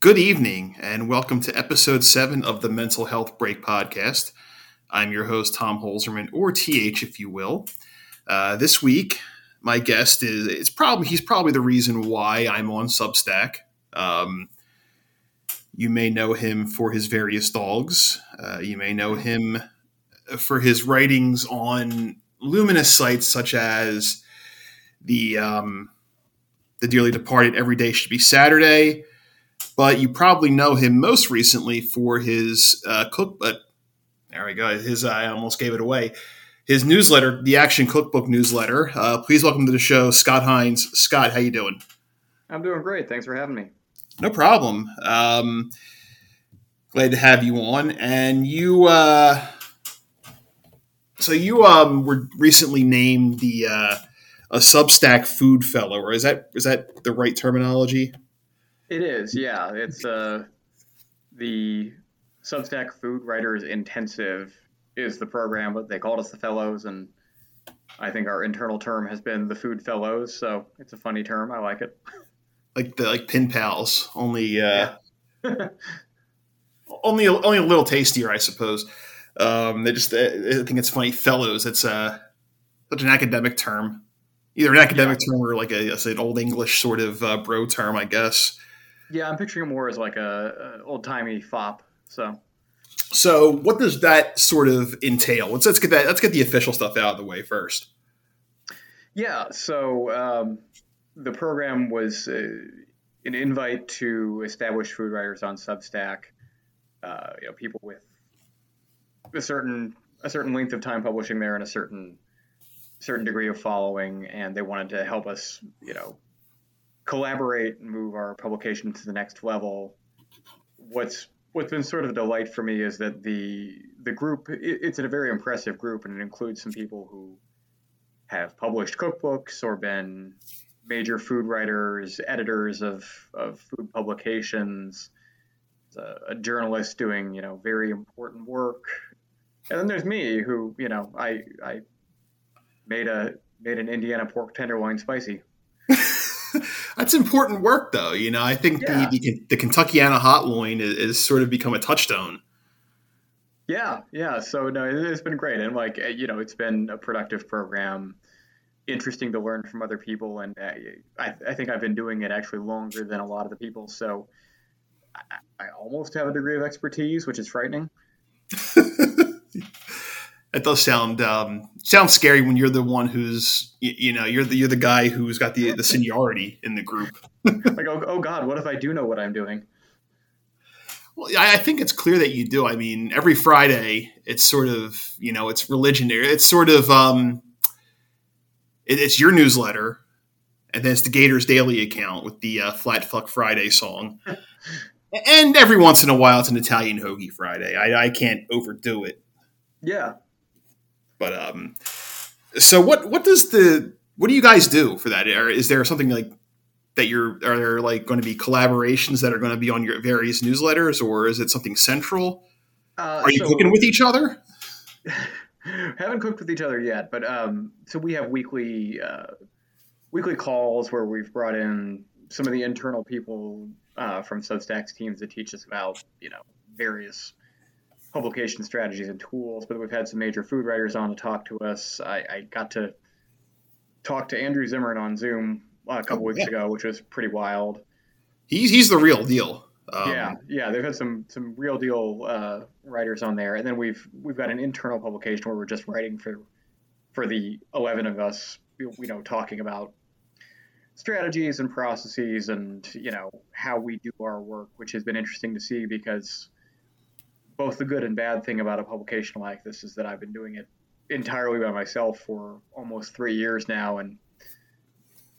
Good evening, and welcome to episode seven of the Mental Health Break podcast. I'm your host, Tom Holzerman, or TH, if you will. Uh, this week, my guest is it's probably he's probably the reason why I'm on Substack. Um, you may know him for his various dogs. Uh, you may know him for his writings on luminous sites such as the um, the dearly departed Every Day Should Be Saturday. But you probably know him most recently for his uh, cookbook. There we go. His I almost gave it away. His newsletter, the Action Cookbook newsletter. Uh, please welcome to the show, Scott Hines. Scott, how you doing? I'm doing great. Thanks for having me. No problem. Um, glad to have you on. And you, uh, so you um, were recently named the uh, a Substack Food Fellow, or is that is that the right terminology? It is, yeah. It's uh, the Substack Food Writers Intensive is the program, but they called us the Fellows, and I think our internal term has been the Food Fellows. So it's a funny term. I like it. Like the like pin pals, only uh, yeah. only only a little tastier, I suppose. Um, they just I think it's funny, fellows. It's uh, such an academic term, either an academic yeah. term or like a, an old English sort of uh, bro term, I guess. Yeah, I'm picturing it more as like a, a old timey fop. So, so what does that sort of entail? Let's let's get that let's get the official stuff out of the way first. Yeah. So um, the program was uh, an invite to established food writers on Substack. Uh, you know, people with a certain a certain length of time publishing there and a certain certain degree of following, and they wanted to help us, you know, collaborate and move our publication to the next level. What's what's been sort of a delight for me is that the the group it, it's a very impressive group and it includes some people who have published cookbooks or been major food writers, editors of, of food publications, a, a journalist doing you know very important work, and then there's me who you know I I made a made an Indiana pork tenderloin spicy. That's important work, though. You know, I think yeah. the, the, the Kentuckiana hot loin is, is, sort of become a touchstone. Yeah, yeah. So no, it's been great, and like you know, it's been a productive program, interesting to learn from other people, and uh, I, I think I've been doing it actually longer than a lot of the people. So I, I almost have a degree of expertise, which is frightening. It does sound um, sounds scary when you're the one who's you, you, know you're the you're the guy who's got the the seniority in the group. like oh, oh God, what if I do know what I'm doing? Well, I, I think it's clear that you do. I mean, every Friday, it's sort of you know it's religion. It's sort of um, it, it's your newsletter, and then it's the Gators Daily account with the uh, Flat Fuck Friday song. and every once in a while, it's an Italian hoagie Friday. I, I can't overdo it. Yeah, but um, so what? What does the what do you guys do for that? Or is there something like that you're are there like going to be collaborations that are going to be on your various newsletters, or is it something central? Uh, are you so cooking with each other? haven't cooked with each other yet, but um, so we have weekly uh, weekly calls where we've brought in some of the internal people uh, from Substack's teams that teach us about you know various publication strategies and tools, but we've had some major food writers on to talk to us. I, I got to talk to Andrew Zimmern on Zoom a couple oh, weeks yeah. ago, which was pretty wild. He's he's the real deal. Um, yeah, yeah, they've had some some real deal uh, writers on there, and then we've we've got an internal publication where we're just writing for for the eleven of us, you know, talking about strategies and processes and you know how we do our work, which has been interesting to see because both the good and bad thing about a publication like this is that I've been doing it entirely by myself for almost three years now, and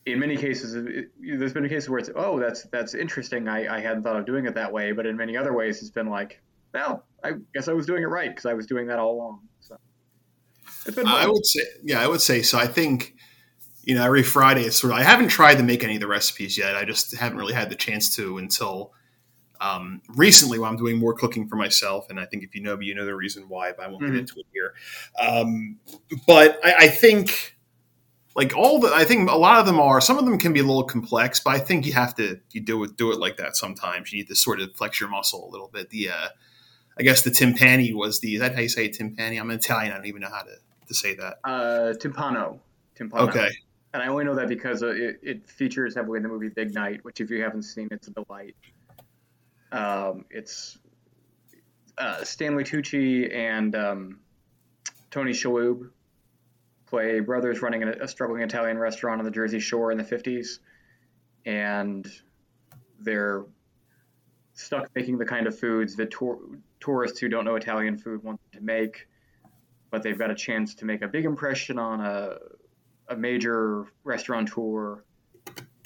in many cases, it, there's been cases where it's oh that's that's interesting. I, I hadn't thought of doing it that way, but in many other ways, it's been like, well, I guess I was doing it right because I was doing that all along. So it's been. I would say, yeah, I would say so. I think you know every Friday it's sort of. I haven't tried to make any of the recipes yet. I just haven't really had the chance to until um, recently, while I'm doing more cooking for myself, and I think if you know me, you know the reason why, but I won't mm-hmm. get into it here. Um, but I, I, think, like all the I think a lot of them are some of them can be a little complex, but I think you have to you do it do it like that sometimes. You need to sort of flex your muscle a little bit. The uh I guess the timpani was the is that how you say timpani? I'm Italian, I don't even know how to, to say that. Uh timpano. Timpano. Okay. And I only know that because it, it features heavily in the movie Big Night, which if you haven't seen, it's a delight. Um, it's uh, Stanley Tucci and um, Tony Shalhoub play brothers running a, a, struggling Italian restaurant on the Jersey Shore in the 50s, and they're stuck making the kind of foods that tour- tourists who don't know Italian food want to make, but they've got a chance to make a big impression on a, a major restaurateur,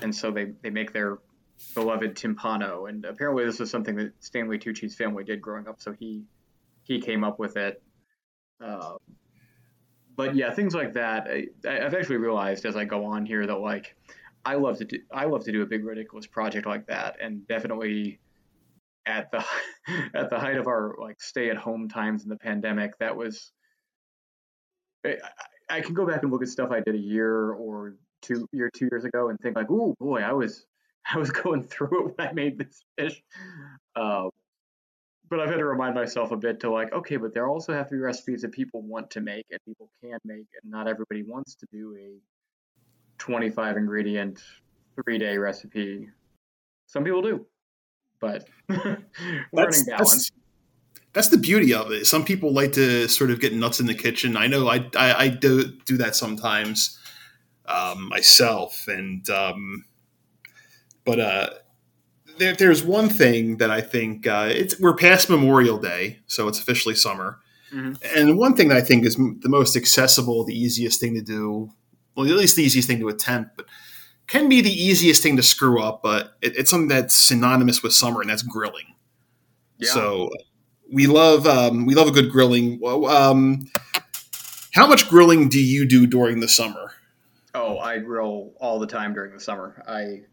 and so they, they make their beloved timpano. And apparently, this was something that Stanley Tucci's family did growing up, so he he came up with it. Uh, but yeah, things like that. I, I've actually realized as I go on here that like I love to do I love to do a big ridiculous project like that, and definitely at the at the height of our like stay at home times in the pandemic, that was. I, I can go back and look at stuff I did a year or two year two years ago and think like, oh boy, I was I was going through it when I made this fish. Uh, but I've had to remind myself a bit to like, okay, but there also have to be recipes that people want to make and people can make, and not everybody wants to do a 25 ingredient, three day recipe. Some people do, but learning balance. That's, that's, the beauty of it. Some people like to sort of get nuts in the kitchen. I know I, I, I do do that sometimes um, myself, and um, but uh, there, there's one thing that I think uh, it's we're past Memorial Day, so it's officially summer. Mm-hmm. And one thing that I think is the most accessible, the easiest thing to do, well, at least the easiest thing to attempt, but can be the easiest thing to screw up. But it, it's something that's synonymous with summer, and that's grilling. Yeah. So we love um, we love a good grilling. Um, how much grilling do you do during the summer? Oh, I grill all the time during the summer. I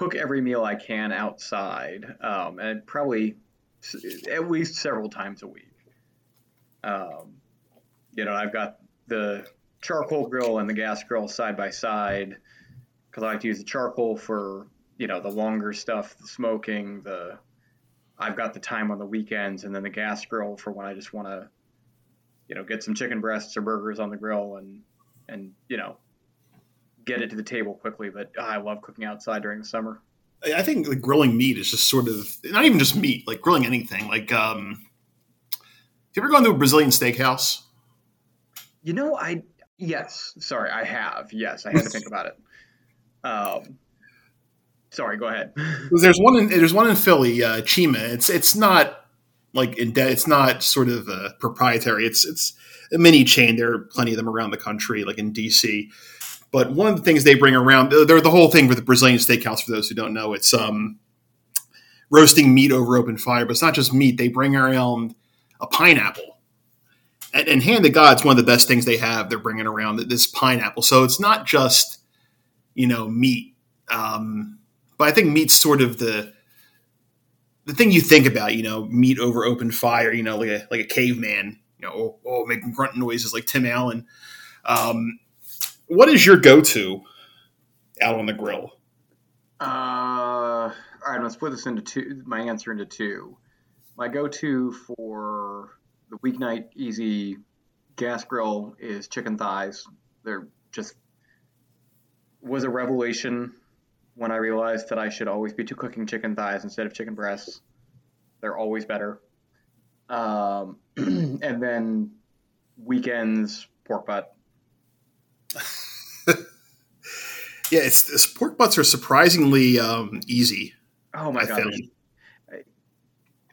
cook every meal I can outside, um, and probably at least several times a week. Um, you know, I've got the charcoal grill and the gas grill side by side because I like to use the charcoal for you know the longer stuff, the smoking. The I've got the time on the weekends, and then the gas grill for when I just want to, you know, get some chicken breasts or burgers on the grill and and you know get it to the table quickly. But oh, I love cooking outside during the summer. I think like grilling meat is just sort of not even just meat, like grilling anything. Like, um, have you ever gone to a Brazilian steakhouse? You know, I yes, sorry, I have. Yes, I had to think about it. Um, sorry, go ahead. there's one in there's one in Philly, uh, Chima. It's it's not like in de- it's not sort of uh, proprietary. It's it's a mini chain. There are plenty of them around the country, like in DC. But one of the things they bring around, they're the whole thing with the Brazilian steakhouse. For those who don't know, it's um, roasting meat over open fire. But it's not just meat; they bring around a pineapple. And, and hand to God, it's one of the best things they have. They're bringing around this pineapple, so it's not just you know meat. Um, but I think meat's sort of the the thing you think about. You know, meat over open fire. You know, like a like a caveman. You know, oh, oh making grunt noises like Tim Allen. Um, what is your go-to out on the grill? Uh, all right, gonna split this into two. My answer into two. My go-to for the weeknight easy gas grill is chicken thighs. They're just was a revelation when I realized that I should always be cooking chicken thighs instead of chicken breasts. They're always better. Um, and then weekends pork butt. Yeah, it's, it's, pork butts are surprisingly um, easy. Oh my I god!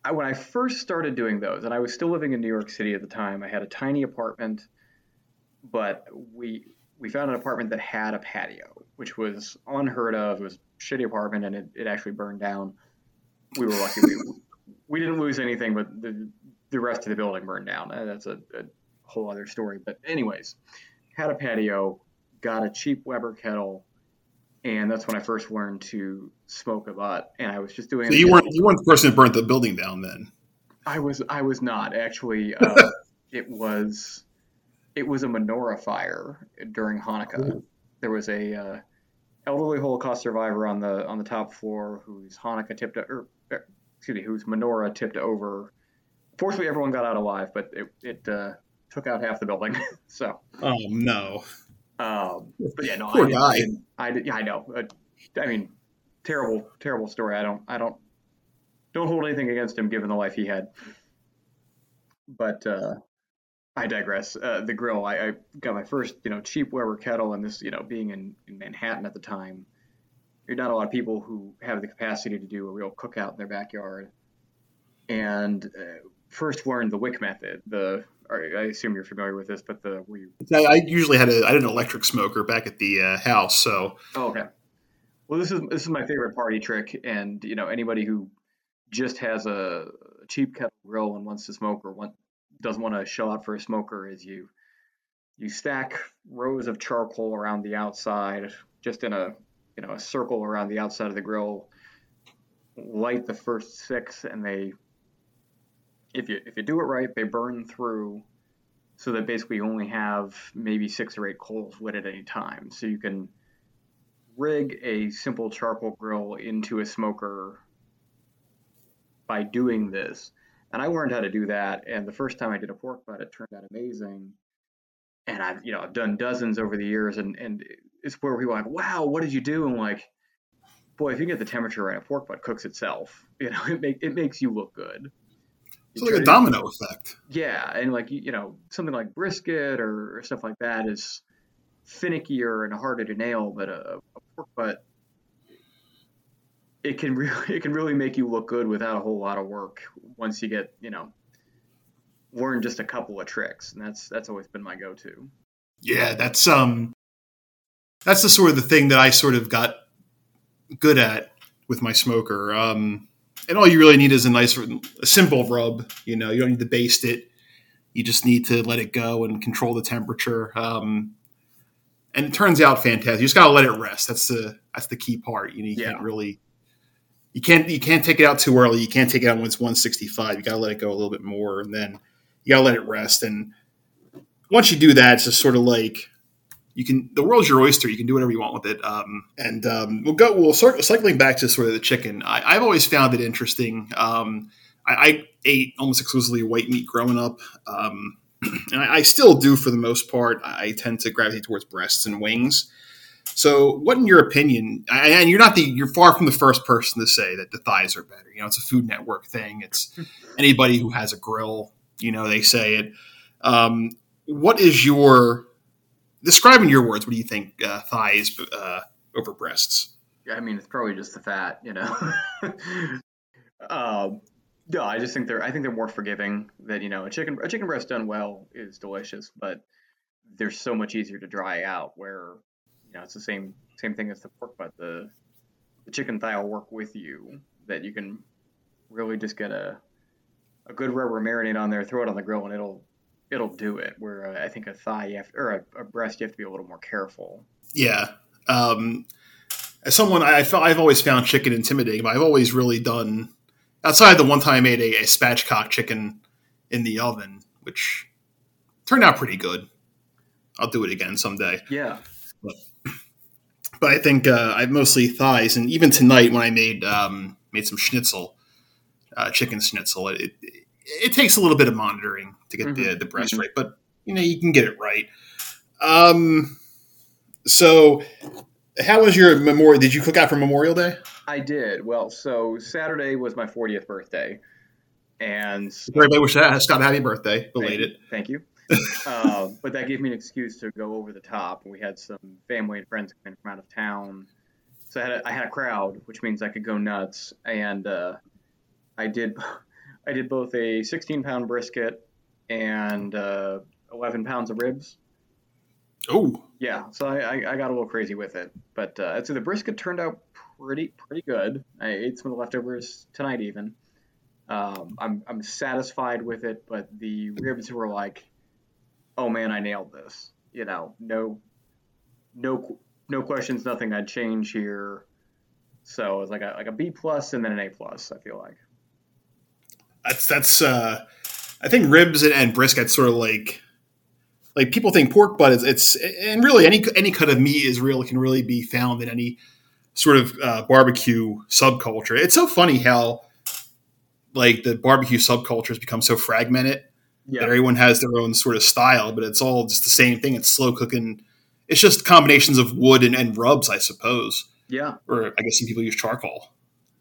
I, when I first started doing those, and I was still living in New York City at the time, I had a tiny apartment, but we we found an apartment that had a patio, which was unheard of. It was a shitty apartment, and it, it actually burned down. We were lucky. we, we didn't lose anything, but the the rest of the building burned down. That's a, a whole other story. But anyways, had a patio got a cheap Weber kettle, and that's when I first learned to smoke a butt. And I was just doing. So you weren't you weren't the person that burnt the building down then. I was I was not actually. Uh, it was it was a menorah fire during Hanukkah. there was a uh, elderly Holocaust survivor on the on the top floor whose Hanukkah tipped or er, excuse me, whose menorah tipped over. Fortunately, everyone got out alive, but it, it uh, took out half the building. so. Oh no. Um, but yeah, no, Poor I, guy. I, I, yeah, I know. Uh, I mean, terrible, terrible story. I don't, I don't, don't hold anything against him given the life he had. But uh, I digress. Uh, the grill. I, I got my first, you know, cheap Weber kettle, and this, you know, being in, in Manhattan at the time, you're not a lot of people who have the capacity to do a real cookout in their backyard. And uh, first learned the wick method. The I assume you're familiar with this, but the I, I usually had a I had an electric smoker back at the uh, house, so Oh, okay. Well, this is this is my favorite party trick, and you know anybody who just has a cheap kettle grill and wants to smoke or want, doesn't want to shell out for a smoker is you you stack rows of charcoal around the outside, just in a you know a circle around the outside of the grill. Light the first six, and they if you if you do it right, they burn through so that basically you only have maybe six or eight coals lit at any time. So you can rig a simple charcoal grill into a smoker by doing this. And I learned how to do that. And the first time I did a pork butt, it turned out amazing. And I've, you know, I've done dozens over the years, and and it's where people are like, "Wow, what did you do?" And like, boy, if you get the temperature right, a pork butt cooks itself. You know, it make it makes you look good. It's like a domino effect. Yeah, and like you know, something like brisket or, or stuff like that is finickier and harder to nail, but a, a pork butt it can really it can really make you look good without a whole lot of work once you get you know learn just a couple of tricks, and that's that's always been my go-to. Yeah, that's um, that's the sort of the thing that I sort of got good at with my smoker. Um, and all you really need is a nice, a simple rub. You know, you don't need to baste it. You just need to let it go and control the temperature. Um, and it turns out fantastic. You just gotta let it rest. That's the that's the key part. You know, you Yeah. can't really, you can't you can't take it out too early. You can't take it out when it's one sixty five. You gotta let it go a little bit more, and then you gotta let it rest. And once you do that, it's just sort of like you can the world's your oyster. You can do whatever you want with it. Um, and um, we'll go. We'll start cycling back to sort of the chicken. I, I've always found it interesting. Um, I, I ate almost exclusively white meat growing up, um, and I, I still do for the most part. I tend to gravitate towards breasts and wings. So, what, in your opinion, and you're not the you're far from the first person to say that the thighs are better. You know, it's a Food Network thing. It's anybody who has a grill, you know, they say it. Um, what is your describe in your words? What do you think uh, thighs uh, over breasts? I mean it's probably just the fat, you know. um, no, I just think they're I think they're more forgiving. That you know a chicken a chicken breast done well is delicious, but they're so much easier to dry out. Where you know it's the same same thing as the pork butt. The the chicken thigh will work with you. That you can really just get a a good rubber marinade on there, throw it on the grill, and it'll it'll do it. Where uh, I think a thigh you have, or a, a breast you have to be a little more careful. Yeah. Um, as someone, I, I've always found chicken intimidating, but I've always really done. Outside the one time I made a, a spatchcock chicken in the oven, which turned out pretty good. I'll do it again someday. Yeah. But I think uh, I mostly thighs, and even tonight when I made um, made some schnitzel, uh, chicken schnitzel, it, it it takes a little bit of monitoring to get the the breast Mhm. right, but you know you can get it right. Um, so how was your memorial? Did you cook out for Memorial Day? I did. Well, so Saturday was my 40th birthday, and Everybody wish that Scott happy birthday, belated. Thank you. uh, but that gave me an excuse to go over the top. We had some family and friends coming from out of town, so I had a, I had a crowd, which means I could go nuts. And uh, I did I did both a 16 pound brisket and uh, 11 pounds of ribs. Oh, Yeah, so I, I, I got a little crazy with it, but uh, I'd say the brisket turned out pretty pretty good. I ate some of the leftovers tonight even. Um, I'm I'm satisfied with it, but the ribs were like, oh man, I nailed this. You know, no, no, no questions, nothing I'd change here. So it was like a like a B plus and then an A plus. I feel like. That's that's. Uh, I think ribs and, and brisket sort of like like people think pork butt is it's and really any any cut of meat is real can really be found in any sort of uh, barbecue subculture. It's so funny how like the barbecue subculture has become so fragmented yeah. that everyone has their own sort of style, but it's all just the same thing. It's slow cooking. It's just combinations of wood and, and rubs, I suppose. Yeah. Or I guess some people use charcoal.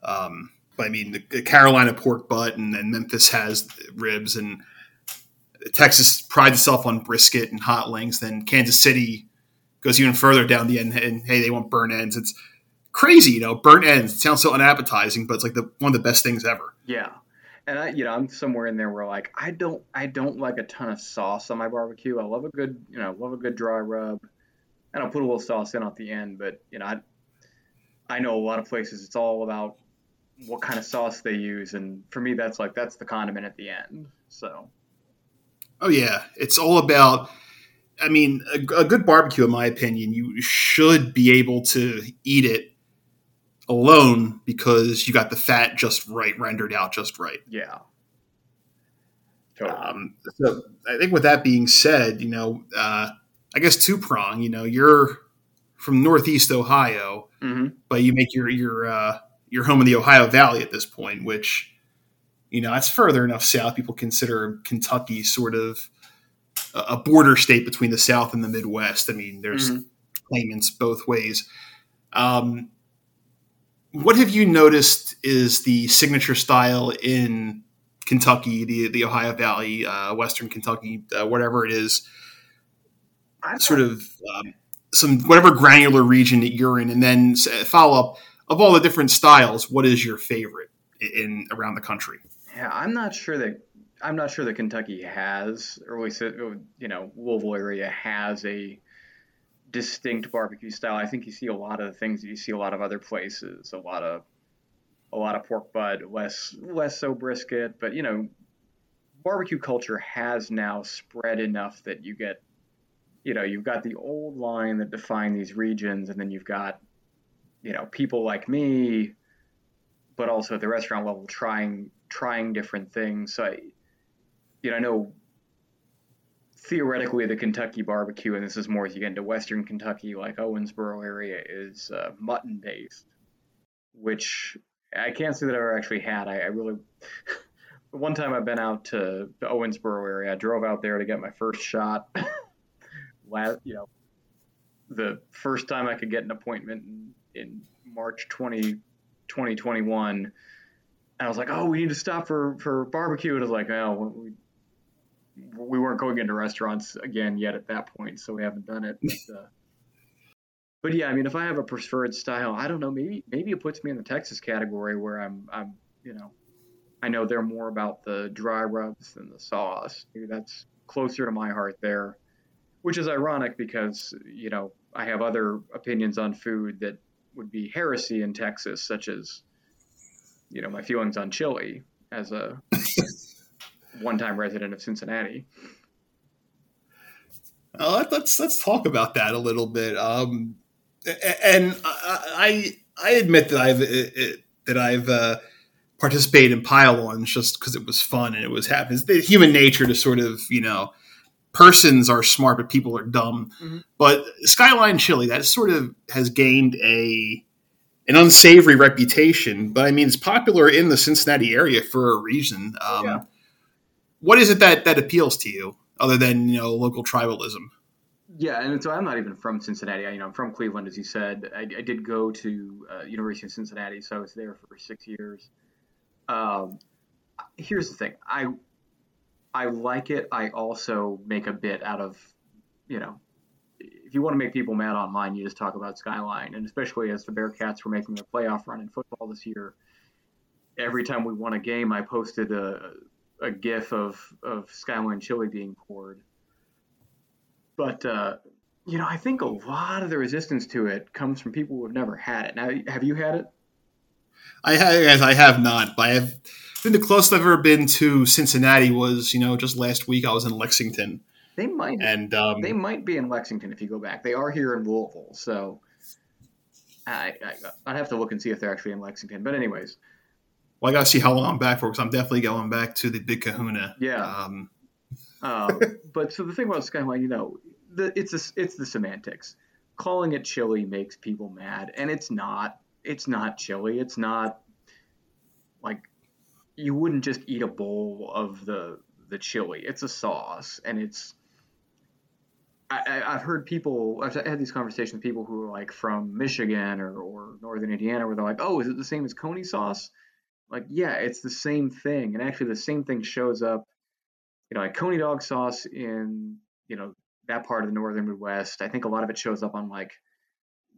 Um, I mean, the, the Carolina pork butt and, and Memphis has ribs and Texas prides itself on brisket and hot links. Then Kansas City goes even further down the end, and hey, they want burnt ends. It's crazy, you know, burnt ends. It sounds so unappetizing, but it's like the one of the best things ever. Yeah, and I, you know, I'm somewhere in there where like I don't, I don't like a ton of sauce on my barbecue. I love a good, you know, love a good dry rub, and I'll put a little sauce in at the end. But you know, I, I know a lot of places it's all about what kind of sauce they use, and for me, that's like that's the condiment at the end. So. Oh yeah, it's all about. I mean, a, a, good barbecue, in my opinion, you should be able to eat it alone because you got the fat just right, rendered out just right. Yeah. Totally. Um, so I think with that being said, you know, uh, I guess two prong. You know, you're from Northeast Ohio, mm-hmm. but you make your your uh, your home in the Ohio Valley at this point, which you know, that's further enough south. People consider Kentucky sort of a border state between the South and the Midwest. I mean, there's mm-hmm. claimants both ways. Um, what have you noticed is the signature style in Kentucky, the the Ohio Valley, uh, Western Kentucky, uh, whatever it is? Sort of um, some whatever granular region that you're in, and then follow up of all the different styles. What is your favorite in around the country? Yeah, I'm not sure that I'm not sure that Kentucky has, or at least uh, uh, you know Louisville area has a distinct barbecue style. I think you see a lot of the things that you see a lot of other places. A lot of a lot of pork butt, less less so brisket, but you know, barbecue culture has now spread enough that you get, you know, you've got the old line that define these regions, and then you've got, you know, people like me, but also at the restaurant level trying trying different things. So, I, you know, I know theoretically the Kentucky barbecue, and this is more as you get into Western Kentucky, like Owensboro area, is uh, mutton based, which I can't say that I've ever actually had. I, I really. One time I've been out to the Owensboro area. I drove out there to get my first shot. Last, you know, the first time I could get an appointment in, in March 20, 2021 and I was like, oh, we need to stop for, for barbecue. And I was like, oh, we, we weren't going into restaurants again yet at that point, so we haven't done it. But, uh, but yeah, I mean, if I have a preferred style, I don't know, maybe maybe it puts me in the Texas category where I'm I'm you know, I know they're more about the dry rubs than the sauce. Maybe that's closer to my heart there, which is ironic because you know I have other opinions on food that would be heresy in Texas, such as you know my feelings on chili as a one-time resident of Cincinnati. Uh, let's let's talk about that a little bit. Um, and I I admit that I've it, that I've uh, participated in pile-ons just because it was fun and it was. It's the human nature to sort of you know persons are smart but people are dumb. Mm-hmm. But Skyline Chili that sort of has gained a an unsavory reputation, but I mean, it's popular in the Cincinnati area for a reason. Um, yeah. What is it that that appeals to you, other than you know local tribalism? Yeah, and so I'm not even from Cincinnati. I, you know, I'm from Cleveland, as you said. I, I did go to uh, University of Cincinnati, so I was there for six years. Um, here's the thing: I I like it. I also make a bit out of, you know, if you want to make people mad online, you just talk about Skyline, and especially as the Bearcats were making their playoff run in football this year. Every time we won a game, I posted a, a GIF of of Skyline chili being poured. But uh, you know, I think a lot of the resistance to it comes from people who have never had it. Now, have you had it? I have, I have not, but I have. Been the closest I've ever been to Cincinnati was, you know, just last week I was in Lexington they might and um, they might be in Lexington if you go back. They are here in Louisville, so I, I would have to look and see if they're actually in Lexington. But anyways, well, I gotta see how long I'm back for because I'm definitely going back to the Big Kahuna. Yeah. Um, Um, but so the thing about Skyline, you know, the, it's a, it's the semantics. Calling it chili makes people mad, and it's not. It's not chili. It's not like you wouldn't just eat a bowl of the the chili. It's a sauce, and it's. I, have heard people. I've had these conversations with people who are like from Michigan or, or Northern Indiana, where they're like, "Oh, is it the same as coney sauce?" Like, yeah, it's the same thing, and actually, the same thing shows up. You know, like coney dog sauce in you know that part of the northern Midwest. I think a lot of it shows up on like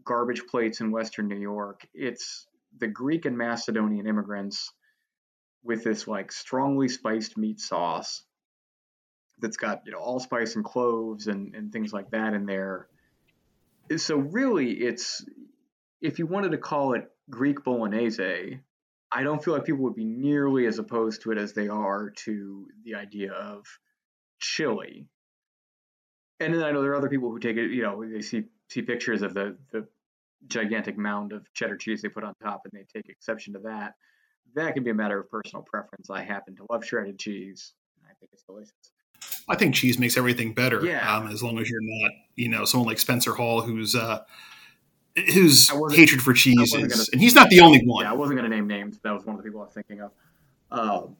garbage plates in Western New York. It's the Greek and Macedonian immigrants with this like strongly spiced meat sauce that's got you know allspice and cloves and, and things like that in there. So really, it's if you wanted to call it Greek bolognese, I don't feel like people would be nearly as opposed to it as they are to the idea of chili. And then I know there are other people who take it, you know, they see see pictures of the the gigantic mound of cheddar cheese they put on top and they take exception to that that can be a matter of personal preference. I happen to love shredded cheese. I think it's delicious. I think cheese makes everything better. Yeah. Um, as long as you're not, you know, someone like Spencer Hall, who's uh, whose hatred for cheese is, gonna, and he's not the only one. Yeah, I wasn't going to name names. That was one of the people I was thinking of. Um,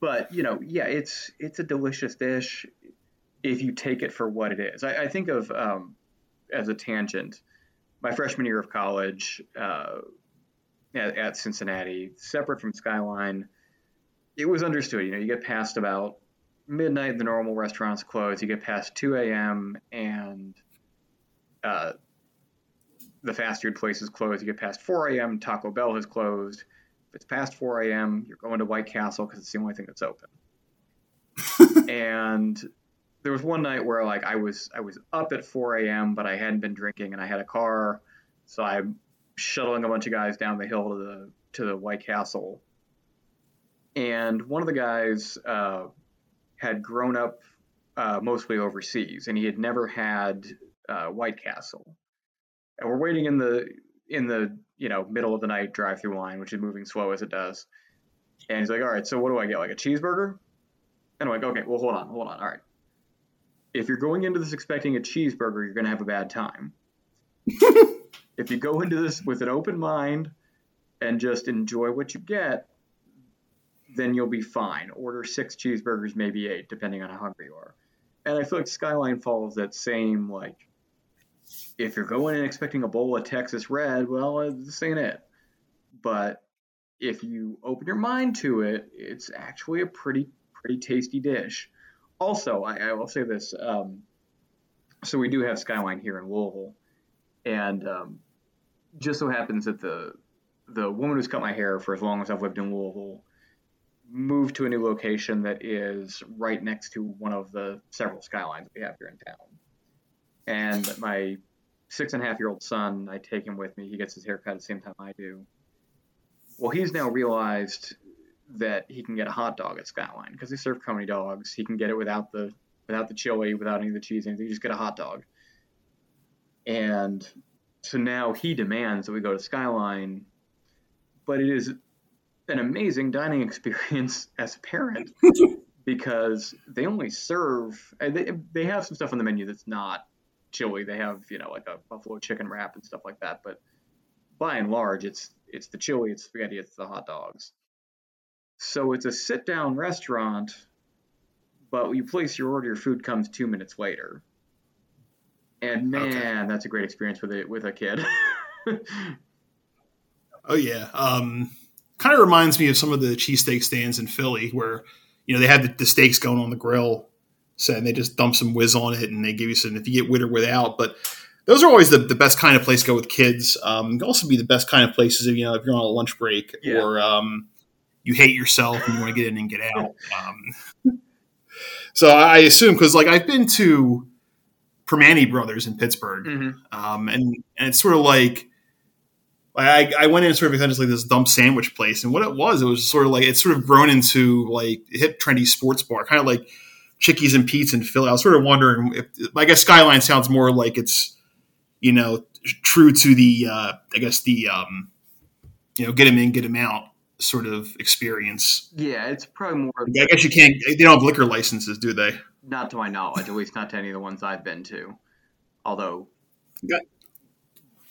but you know, yeah, it's it's a delicious dish if you take it for what it is. I, I think of um, as a tangent. My freshman year of college, uh, at, at Cincinnati, separate from Skyline. It was understood. You know, you get past about midnight, the normal restaurants close. You get past 2 a.m. and uh, the fast food places close. You get past 4 a.m. Taco Bell has closed. If it's past 4 a.m., you're going to White Castle because it's the only thing that's open. and there was one night where like I was I was up at 4 a.m. but I hadn't been drinking and I had a car, so I shuttling a bunch of guys down the hill to the to the White Castle, and one of the guys uh, had grown up uh, mostly overseas, and he had never had uh, White Castle. And we're waiting in the in the you know middle of the night drive-through line, which is moving slow as it does. And he's like, "All right, so what do I get? Like a cheeseburger?" And I'm like, "Okay, well, hold on, hold on. All right, if you're going into this expecting a cheeseburger, you're gonna have a bad time." if you go into this with an open mind and just enjoy what you get, then you'll be fine. Order six cheeseburgers, maybe eight, depending on how hungry you are. And I feel like Skyline follows that same like if you're going in expecting a bowl of Texas Red, well, this ain't it. But if you open your mind to it, it's actually a pretty pretty tasty dish. Also, I, I will say this. Um, so we do have Skyline here in Louisville, and um, just so happens that the the woman who's cut my hair for as long as I've lived in Louisville moved to a new location that is right next to one of the several skylines we have here in town. And my six and a half year old son, I take him with me. He gets his hair cut at the same time I do. Well, he's now realized that he can get a hot dog at Skyline because they serve coney dogs. He can get it without the without the chili, without any of the cheese, anything. You just get a hot dog. And so now he demands that we go to Skyline, but it is an amazing dining experience as a parent because they only serve uh, they, they have some stuff on the menu that's not chili. They have you know like a buffalo chicken wrap and stuff like that, but by and large, it's it's the chili, it's spaghetti, it's the hot dogs. So it's a sit down restaurant, but you place your order, your food comes two minutes later. And man, okay. that's a great experience with it with a kid. oh yeah, um, kind of reminds me of some of the cheesesteak stands in Philly where you know they have the, the steaks going on the grill, so and they just dump some whiz on it and they give you some if you get with or without. But those are always the, the best kind of place to go with kids. Um, can also be the best kind of places if you know if you're on a lunch break yeah. or um, you hate yourself and you want to get in and get out. Um, so I assume because like I've been to Primanti Brothers in Pittsburgh, mm-hmm. um, and and it's sort of like I, I went in sort of essentially this dump sandwich place, and what it was, it was sort of like it's sort of grown into like hip trendy sports bar, kind of like Chickies and Pete's in Philly. I was sort of wondering if I guess Skyline sounds more like it's you know true to the uh, I guess the um, you know get him in, get him out sort of experience. Yeah, it's probably more. I guess you can't. They don't have liquor licenses, do they? Not to my knowledge, at least not to any of the ones I've been to. Although,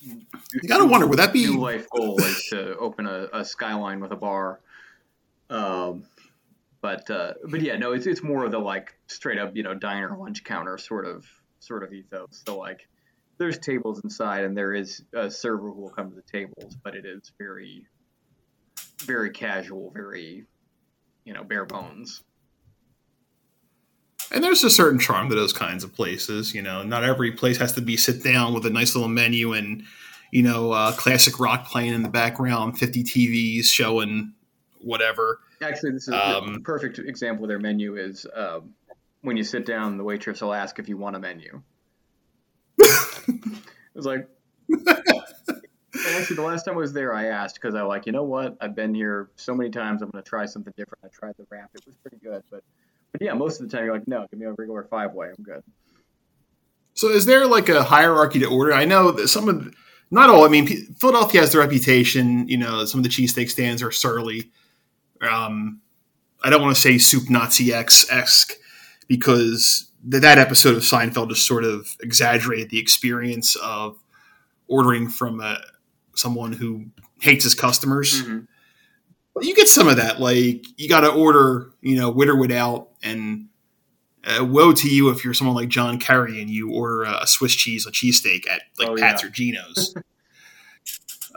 you got to wonder would that be new life goal is to open a, a skyline with a bar. Um, but uh, but yeah, no, it's it's more of the like straight up you know diner lunch counter sort of sort of ethos. So like there's tables inside and there is a server who will come to the tables, but it is very very casual, very you know bare bones. And there's a certain charm to those kinds of places. You know, not every place has to be sit down with a nice little menu and you know uh, classic rock playing in the background, 50 TVs showing whatever. Actually, this is um, a perfect example of their menu is um, when you sit down, the waitress will ask if you want a menu. it's like, actually, the last time I was there, I asked because I like, you know what? I've been here so many times. I'm going to try something different. I tried the wrap; it was pretty good, but but yeah, most of the time you're like, no, give me a regular five way. I'm good. So, is there like a hierarchy to order? I know that some of, not all. I mean, Philadelphia has the reputation. You know, some of the cheesesteak stands are surly. Um, I don't want to say soup Nazi X esque because th- that episode of Seinfeld just sort of exaggerated the experience of ordering from a, someone who hates his customers. Mm-hmm. You get some of that. Like you got to order, you know, with or without, and uh, woe to you if you're someone like John Kerry and you order a Swiss cheese, a cheesesteak at like oh, Pat's yeah. or Geno's.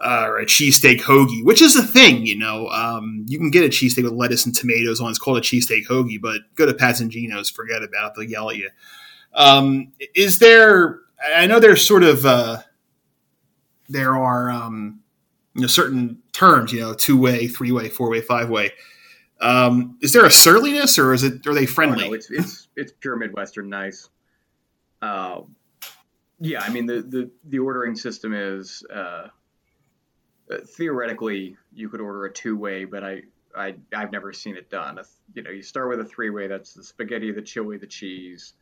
uh, or a cheesesteak hoagie, which is a thing, you know. Um, you can get a cheesesteak with lettuce and tomatoes on. It's called a cheesesteak hoagie, but go to Pat's and Geno's, forget about it. They'll yell at you. Um, is there? I know there's sort of uh, there are um, you know certain terms, you know, two way, three way, four way, five way. Um, is there a surliness, or is it are they friendly? Oh, no, it's it's it's pure Midwestern nice. Uh, yeah, I mean the, the the ordering system is uh, uh, theoretically you could order a two way, but I, I I've never seen it done. You know, you start with a three way. That's the spaghetti, the chili, the cheese,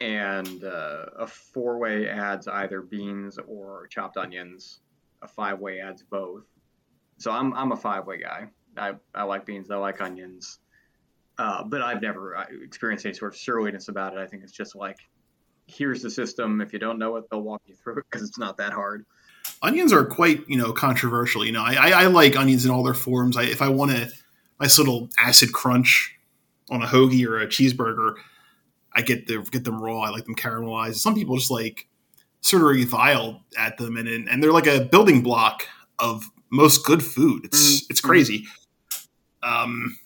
and uh, a four way adds either beans or chopped onions. A five way adds both. So I'm I'm a five way guy. I, I like beans. I like onions. Uh, but I've never uh, experienced any sort of surliness about it. I think it's just like, here's the system. If you don't know it, they'll walk you through it because it's not that hard onions are quite you know controversial. You know, I, I, I like onions in all their forms. I, if I want a nice little acid crunch on a hoagie or a cheeseburger, I get the get them raw. I like them caramelized. Some people just like sort of revile at them, and and they're like a building block of most good food. It's mm-hmm. it's crazy. Um,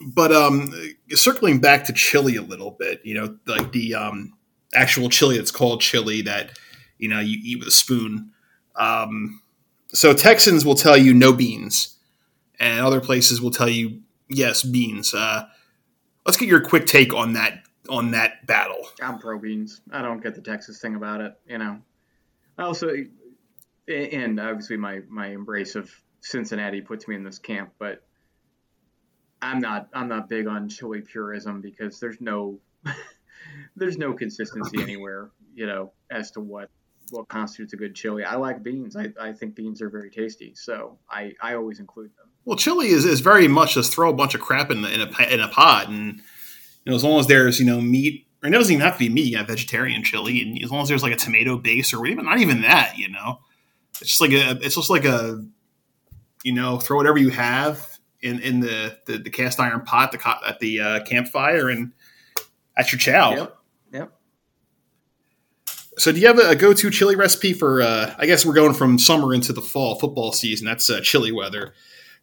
but um, circling back to chili a little bit, you know, like the um, actual chili that's called chili that you know you eat with a spoon. Um, so Texans will tell you no beans, and other places will tell you yes beans. Uh, let's get your quick take on that on that battle. I'm pro beans. I don't get the Texas thing about it. You know, I also and obviously my my embrace of Cincinnati puts me in this camp, but I'm not I'm not big on chili purism because there's no there's no consistency anywhere, you know, as to what what constitutes a good chili. I like beans. I, I think beans are very tasty, so I, I always include them. Well, chili is, is very much just throw a bunch of crap in, the, in a in a pot, and you know as long as there's you know meat, or it doesn't even have to be meat. You have vegetarian chili, and as long as there's like a tomato base, or even not even that, you know, it's just like a it's just like a you know throw whatever you have in in the the, the cast iron pot the, at the uh, campfire, and that's your chow. Yep. Yep. So, do you have a, go-to chili recipe for? Uh, I guess we're going from summer into the fall football season. That's uh, chili weather.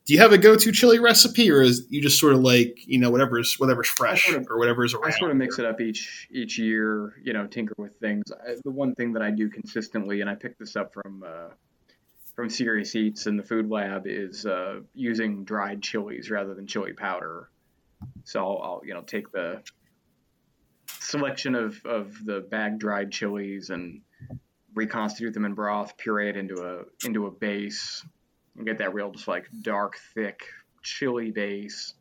Do you have a go-to chili recipe, or is you just sort of like you know whatever's whatever's fresh sort of, or whatever's around? I sort of mix it up each each year. You know, tinker with things. I, the one thing that I do consistently, and I picked this up from uh, from Serious Eats in the Food Lab, is uh, using dried chilies rather than chili powder. So I'll, I'll you know take the selection of, of the bag dried chilies and reconstitute them in broth, puree it into a into a base, and get that real just like dark, thick chili base.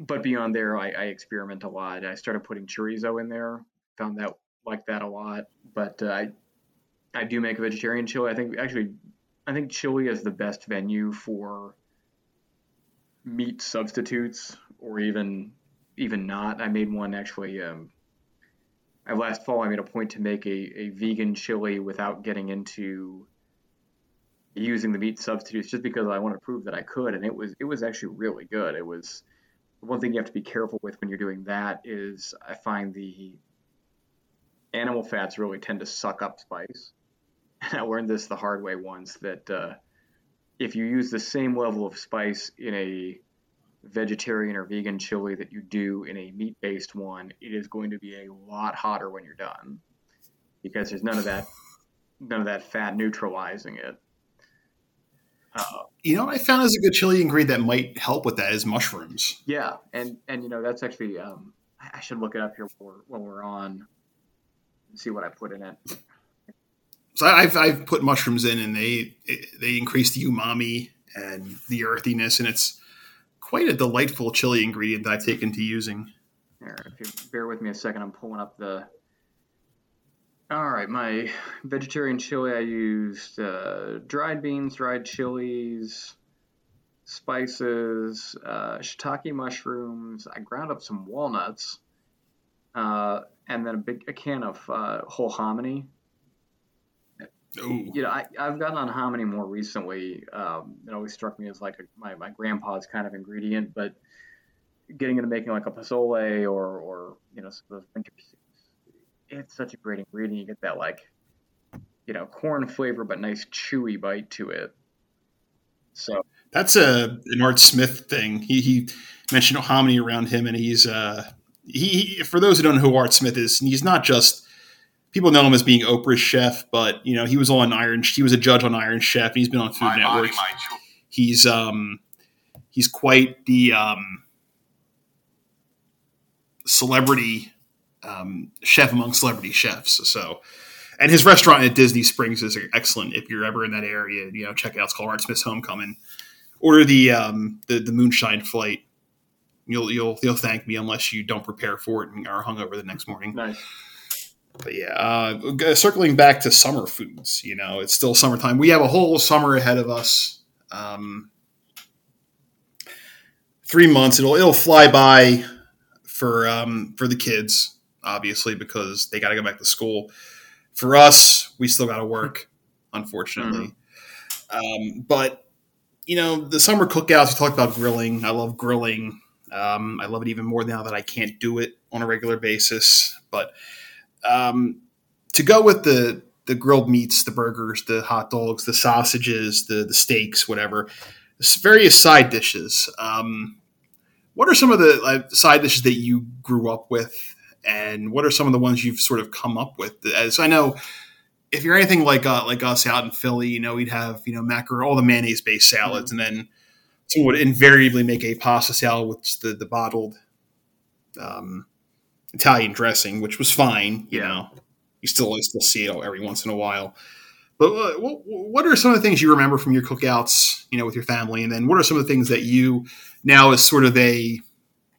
But beyond there, I, I experiment a lot. I started putting chorizo in there. Found that like that a lot. But uh, I I do make a vegetarian chili. I think actually I think chili is the best venue for meat substitutes or even even not. I made one actually. Um, last fall, I made a point to make a, a vegan chili without getting into using the meat substitutes, just because I want to prove that I could, and it was it was actually really good. It was one thing you have to be careful with when you're doing that is I find the animal fats really tend to suck up spice. And I learned this the hard way once that uh, if you use the same level of spice in a vegetarian or vegan chili that you do in a meat based one, it is going to be a lot hotter when you're done because there's none of that none of that fat neutralizing it. Uh, you know what I found as a good chili ingredient that might help with that is mushrooms. Yeah, and and you know that's actually um, I should look it up here when we're, when we're on. See what I put in it. So I've I've put mushrooms in, and they they increase the umami and the earthiness, and it's quite a delightful chili ingredient that I've taken to using. Here, if you bear with me a second, I'm pulling up the. All right, my vegetarian chili. I used uh, dried beans, dried chilies, spices, uh, shiitake mushrooms. I ground up some walnuts, uh, and then a big a can of uh, whole hominy Ooh. You know, I, I've gotten on hominy more recently. Um, it always struck me as like a, my, my grandpa's kind of ingredient, but getting into making like a pozole or, or you know, some of those winter soups, it's such a great ingredient. You get that like, you know, corn flavor, but nice chewy bite to it. So that's a an Art Smith thing. He, he mentioned hominy around him, and he's uh, he for those who don't know who Art Smith is, he's not just people know him as being Oprah's chef, but you know he was on Iron. He was a judge on Iron Chef. He's been on Food my Network. Body, he's um, he's quite the um, celebrity um, chef among celebrity chefs. So, and his restaurant at Disney Springs is excellent. If you're ever in that area, you know check it out. It's called Art Smith's Homecomin'. Order the um, the, the moonshine flight. You'll you'll you'll thank me unless you don't prepare for it and are hungover the next morning. Nice but yeah, uh, circling back to summer foods, you know, it's still summertime. We have a whole summer ahead of us. Um, three months. It'll it'll fly by for um, for the kids, obviously, because they got to go back to school. For us, we still got to work, unfortunately. Mm-hmm. Um, but you know, the summer cookouts. We talked about grilling. I love grilling. Um, I love it even more now that I can't do it on a regular basis. But um, to go with the the grilled meats, the burgers, the hot dogs, the sausages, the the steaks, whatever, various side dishes. Um, what are some of the uh, side dishes that you grew up with, and what are some of the ones you've sort of come up with? As I know, if you're anything like uh, like us out in Philly, you know we'd have you know macaroni, all the mayonnaise based salads, and then someone would invariably make a pasta salad with the the bottled um, Italian dressing, which was fine. You know, you still still see it every once in a while. But uh, what are some of the things you remember from your cookouts, you know, with your family, and then what are some of the things that you now as sort of a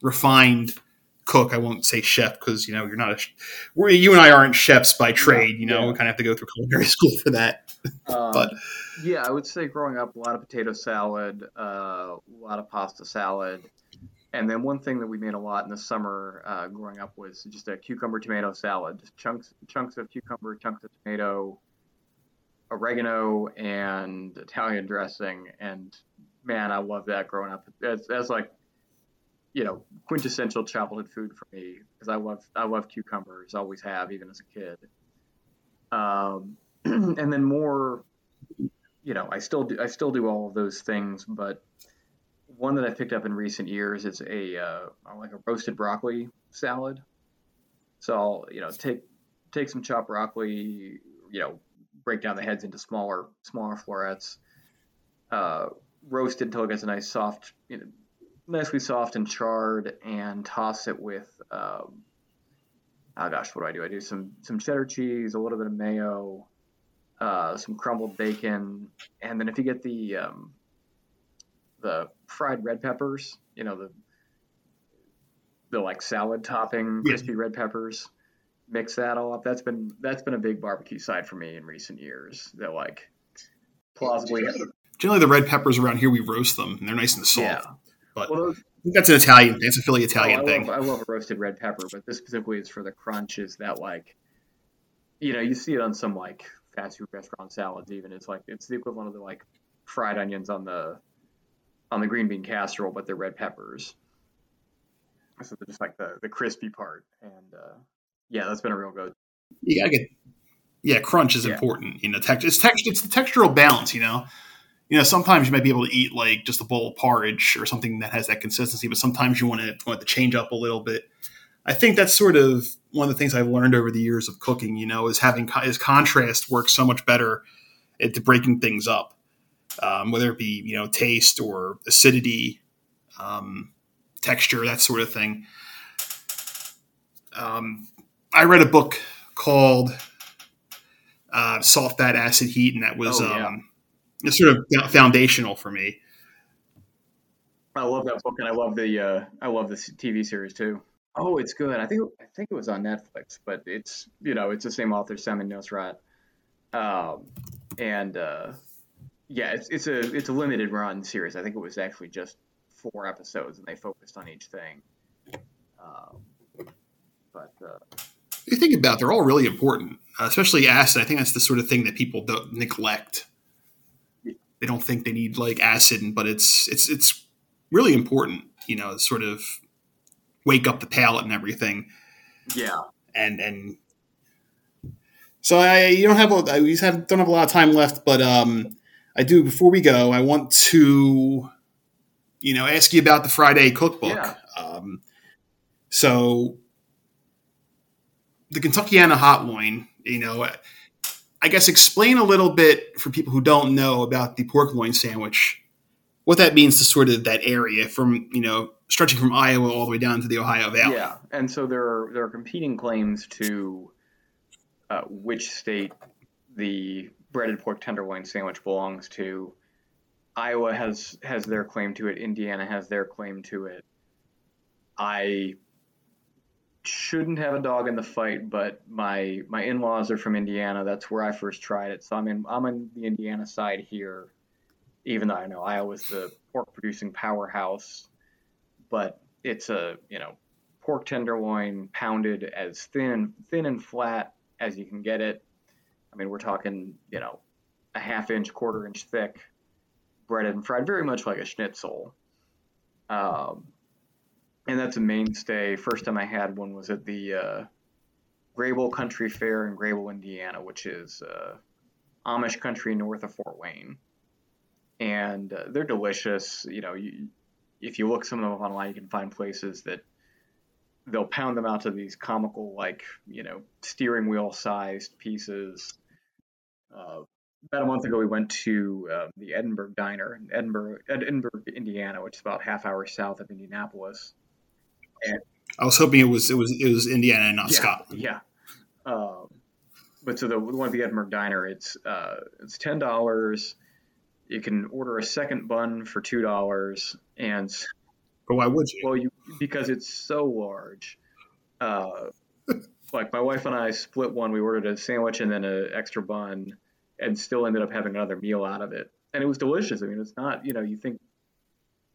refined cook? I won't say chef because you know you're not a. We're, you and I aren't chefs by trade. You know, yeah. we kind of have to go through culinary school for that. Um, but yeah, I would say growing up, a lot of potato salad, uh, a lot of pasta salad. And then one thing that we made a lot in the summer uh, growing up was just a cucumber tomato salad, just chunks chunks of cucumber, chunks of tomato, oregano, and Italian dressing. And man, I love that growing up. That's, that's like you know quintessential childhood food for me because I love I love cucumbers, always have, even as a kid. Um, and then more, you know, I still do I still do all of those things, but one that I picked up in recent years is a uh, like a roasted broccoli salad. So I'll you know take take some chopped broccoli, you know, break down the heads into smaller smaller florets, uh, roast it until it gets a nice soft, you know, nicely soft and charred, and toss it with. Um, oh gosh, what do I do? I do some some cheddar cheese, a little bit of mayo, uh, some crumbled bacon, and then if you get the um, the fried red peppers, you know, the the like salad topping crispy red peppers. Mix that all up. That's been that's been a big barbecue side for me in recent years. That like plausibly generally the red peppers around here we roast them and they're nice and soft. Yeah. But well, those, that's an Italian. Thing, it's a Philly Italian oh, I thing. Love, I love a roasted red pepper, but this specifically is for the crunch. Is that like, you know, you see it on some like fast food restaurant salads. Even it's like it's the equivalent of the like fried onions on the on the green bean casserole, but they're red peppers. So they're just like the the crispy part, and uh, yeah, that's been a real go. You gotta get yeah, crunch is yeah. important. You know, text it's text it's the textural balance. You know, you know sometimes you might be able to eat like just a bowl of porridge or something that has that consistency, but sometimes you want to want to change up a little bit. I think that's sort of one of the things I've learned over the years of cooking. You know, is having is contrast works so much better at breaking things up, um, whether it be you know taste or acidity, um, texture, that sort of thing. Um, I read a book called uh, Salt, Fat, Acid, Heat, and that was oh, yeah. Um, sort of foundational for me. I love that book, and I love the uh, I love the TV series too. Oh, it's good. I think I think it was on Netflix, but it's you know it's the same author, Samin Nosrat, um, and uh, yeah, it's it's a it's a limited run series. I think it was actually just four episodes, and they focused on each thing. Um, but uh, you think about, it, they're all really important, uh, especially acid. I think that's the sort of thing that people don't neglect. They don't think they need like acid, but it's it's it's really important. You know, sort of wake up the palate and everything. Yeah, and and so I you don't have a, I have don't have a lot of time left, but um, I do. Before we go, I want to you know ask you about the Friday cookbook. Yeah. Um, so the Kentuckiana hot loin, you know, I guess explain a little bit for people who don't know about the pork loin sandwich, what that means to sort of that area from, you know, stretching from Iowa all the way down to the Ohio Valley. Yeah, and so there are there are competing claims to uh, which state the breaded pork tenderloin sandwich belongs to. Iowa has has their claim to it. Indiana has their claim to it. I shouldn't have a dog in the fight, but my my in-laws are from Indiana. That's where I first tried it. So I'm in I'm on the Indiana side here, even though I know Iowa's the pork producing powerhouse. But it's a you know pork tenderloin pounded as thin thin and flat as you can get it. I mean we're talking you know a half inch quarter inch thick, breaded and fried, very much like a schnitzel. Um, and that's a mainstay. First time I had one was at the uh, Grabill Country Fair in Grabill, Indiana, which is uh, Amish country north of Fort Wayne, and uh, they're delicious. You know, you, if you look some of them up online, you can find places that they'll pound them out to these comical, like you know, steering wheel sized pieces. Uh, about a month ago, we went to uh, the Edinburgh Diner in Edinburgh, Edinburgh, Indiana, which is about half hour south of Indianapolis. And, I was hoping it was it was it was Indiana and not yeah, Scotland. Yeah. Um, but so the one at the Edinburgh Diner, it's uh, it's ten dollars. You can order a second bun for two dollars, and but why would you? Well, you because it's so large. Uh, like my wife and I split one. We ordered a sandwich and then an extra bun, and still ended up having another meal out of it. And it was delicious. I mean, it's not you know you think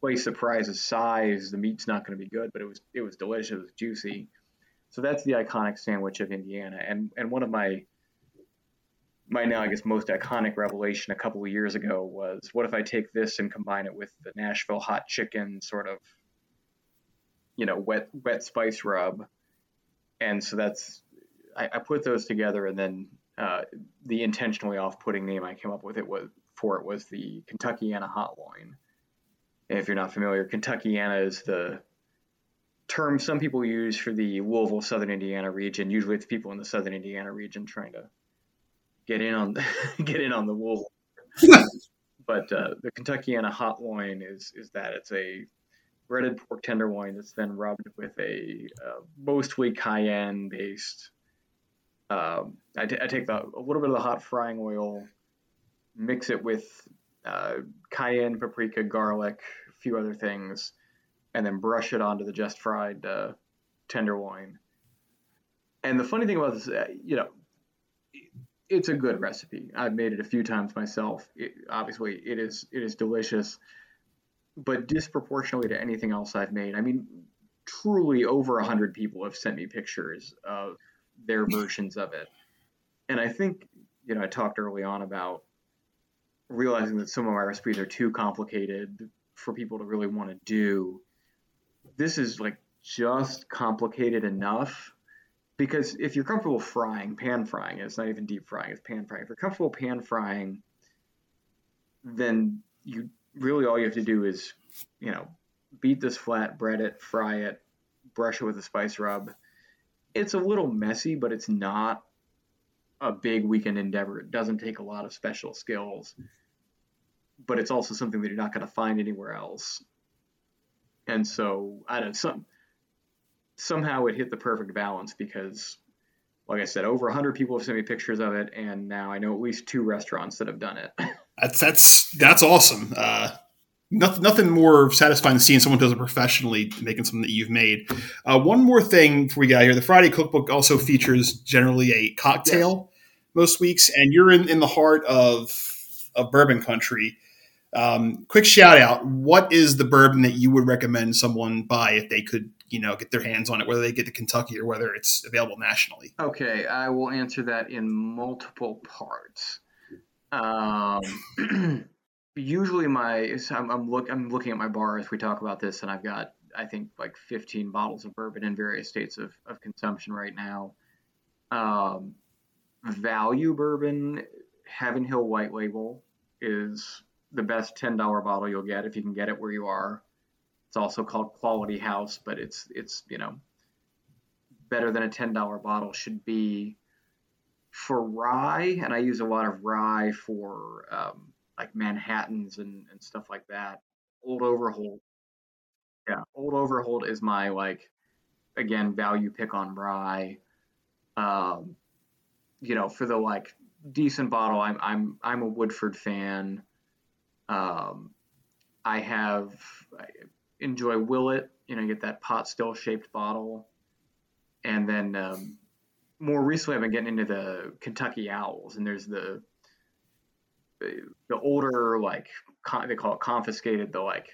place surprises size. The meat's not going to be good, but it was it was delicious, it was juicy. So that's the iconic sandwich of Indiana, and and one of my my now I guess most iconic revelation a couple of years ago was what if I take this and combine it with the Nashville hot chicken sort of you know wet wet spice rub, and so that's I, I put those together, and then uh, the intentionally off-putting name I came up with it was for it was the Kentuckiana hot loin if you're not familiar, Kentuckiana is the term some people use for the Louisville, Southern Indiana region. Usually, it's people in the Southern Indiana region trying to get in on get in on the Louisville. but uh, the Kentuckiana hot loin is is that it's a breaded pork tenderloin that's then rubbed with a uh, mostly cayenne based. Um, I, t- I take the, a little bit of the hot frying oil, mix it with uh, cayenne, paprika, garlic, a few other things, and then brush it onto the just fried uh, tenderloin. And the funny thing about this, uh, you know, it's a good recipe. I've made it a few times myself. It, obviously, it is it is delicious. but disproportionately to anything else I've made. I mean, truly over a hundred people have sent me pictures of their versions of it, and I think you know I talked early on about realizing that some of my recipes are too complicated for people to really want to do. This is like just complicated enough because if you're comfortable frying, pan frying, it's not even deep frying, it's pan frying. If you're comfortable pan frying, then you really all you have to do is, you know, beat this flat, bread it, fry it, brush it with a spice rub. It's a little messy, but it's not a big weekend endeavor. It doesn't take a lot of special skills, but it's also something that you're not going to find anywhere else. And so, I don't some, somehow it hit the perfect balance because, like I said, over 100 people have sent me pictures of it, and now I know at least two restaurants that have done it. That's that's that's awesome. Uh, nothing, nothing more satisfying than seeing someone does it professionally, making something that you've made. Uh, one more thing before we get here: the Friday Cookbook also features generally a cocktail yes. most weeks, and you're in, in the heart of of bourbon country. Um, quick shout out: What is the bourbon that you would recommend someone buy if they could, you know, get their hands on it, whether they get to Kentucky or whether it's available nationally? Okay, I will answer that in multiple parts. Um, usually my I'm, I'm look I'm looking at my bar as we talk about this, and I've got I think like 15 bottles of bourbon in various states of, of consumption right now. Um, value bourbon, Heaven Hill White Label is the best $10 bottle you'll get if you can get it where you are. It's also called Quality House, but it's it's you know better than a $10 bottle should be for rye, and I use a lot of rye for um, like Manhattans and, and stuff like that. Old Overholt, yeah, Old Overholt is my like again value pick on rye. Um, you know, for the like decent bottle, I'm I'm I'm a Woodford fan. Um, I have I enjoy Willet. You know, get that pot still shaped bottle, and then um, more recently, I've been getting into the Kentucky Owls, and there's the the older like con- they call it confiscated, the like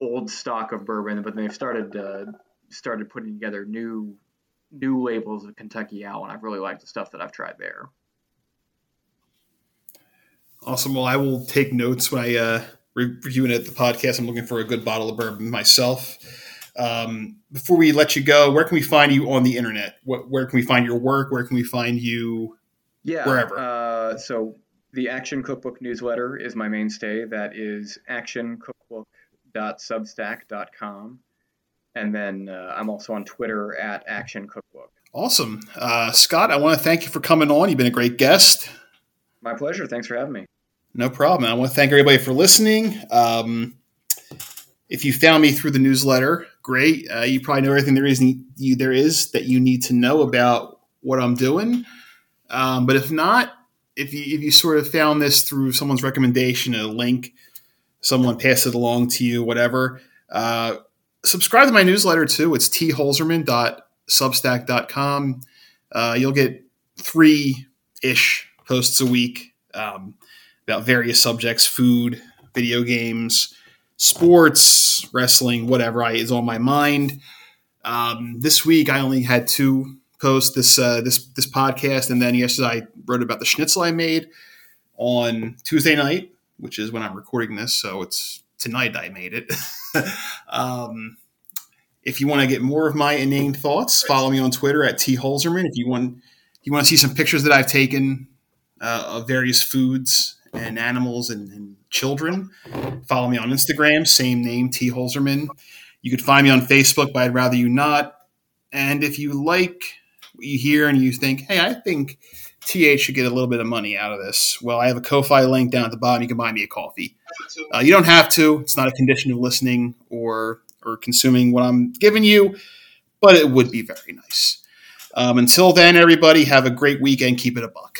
old stock of bourbon, but they've started uh, started putting together new new labels of Kentucky Owl, and I've really liked the stuff that I've tried there. Awesome. Well, I will take notes when I uh, reviewing it at the podcast. I'm looking for a good bottle of bourbon myself. Um, before we let you go, where can we find you on the internet? What, where can we find your work? Where can we find you? Yeah, wherever. Uh, so the Action Cookbook newsletter is my mainstay. That is actioncookbook.substack.com. And then uh, I'm also on Twitter at Action Cookbook. Awesome. Uh, Scott, I want to thank you for coming on. You've been a great guest. My pleasure. Thanks for having me. No problem. I want to thank everybody for listening. Um, if you found me through the newsletter, great. Uh, you probably know everything there is you, there is that you need to know about what I'm doing. Um, but if not, if you if you sort of found this through someone's recommendation, a link, someone passed it along to you, whatever, uh, subscribe to my newsletter too. It's tholzerman.substack.com. Uh, you'll get three ish posts a week um, about various subjects: food, video games sports, wrestling, whatever is on my mind. Um, this week I only had two posts this uh, this this podcast, and then yesterday I wrote about the schnitzel I made on Tuesday night, which is when I'm recording this. So it's tonight I made it. um, if you want to get more of my inane thoughts, follow me on Twitter at t holzerman. If you want if you want to see some pictures that I've taken uh, of various foods and animals and, and, children. Follow me on Instagram, same name, T. Holzerman. You could find me on Facebook, but I'd rather you not. And if you like you hear and you think, hey, I think TH should get a little bit of money out of this, well, I have a Ko-Fi link down at the bottom. You can buy me a coffee. Uh, you don't have to. It's not a condition of listening or or consuming what I'm giving you, but it would be very nice. Um, until then, everybody, have a great weekend. Keep it a buck.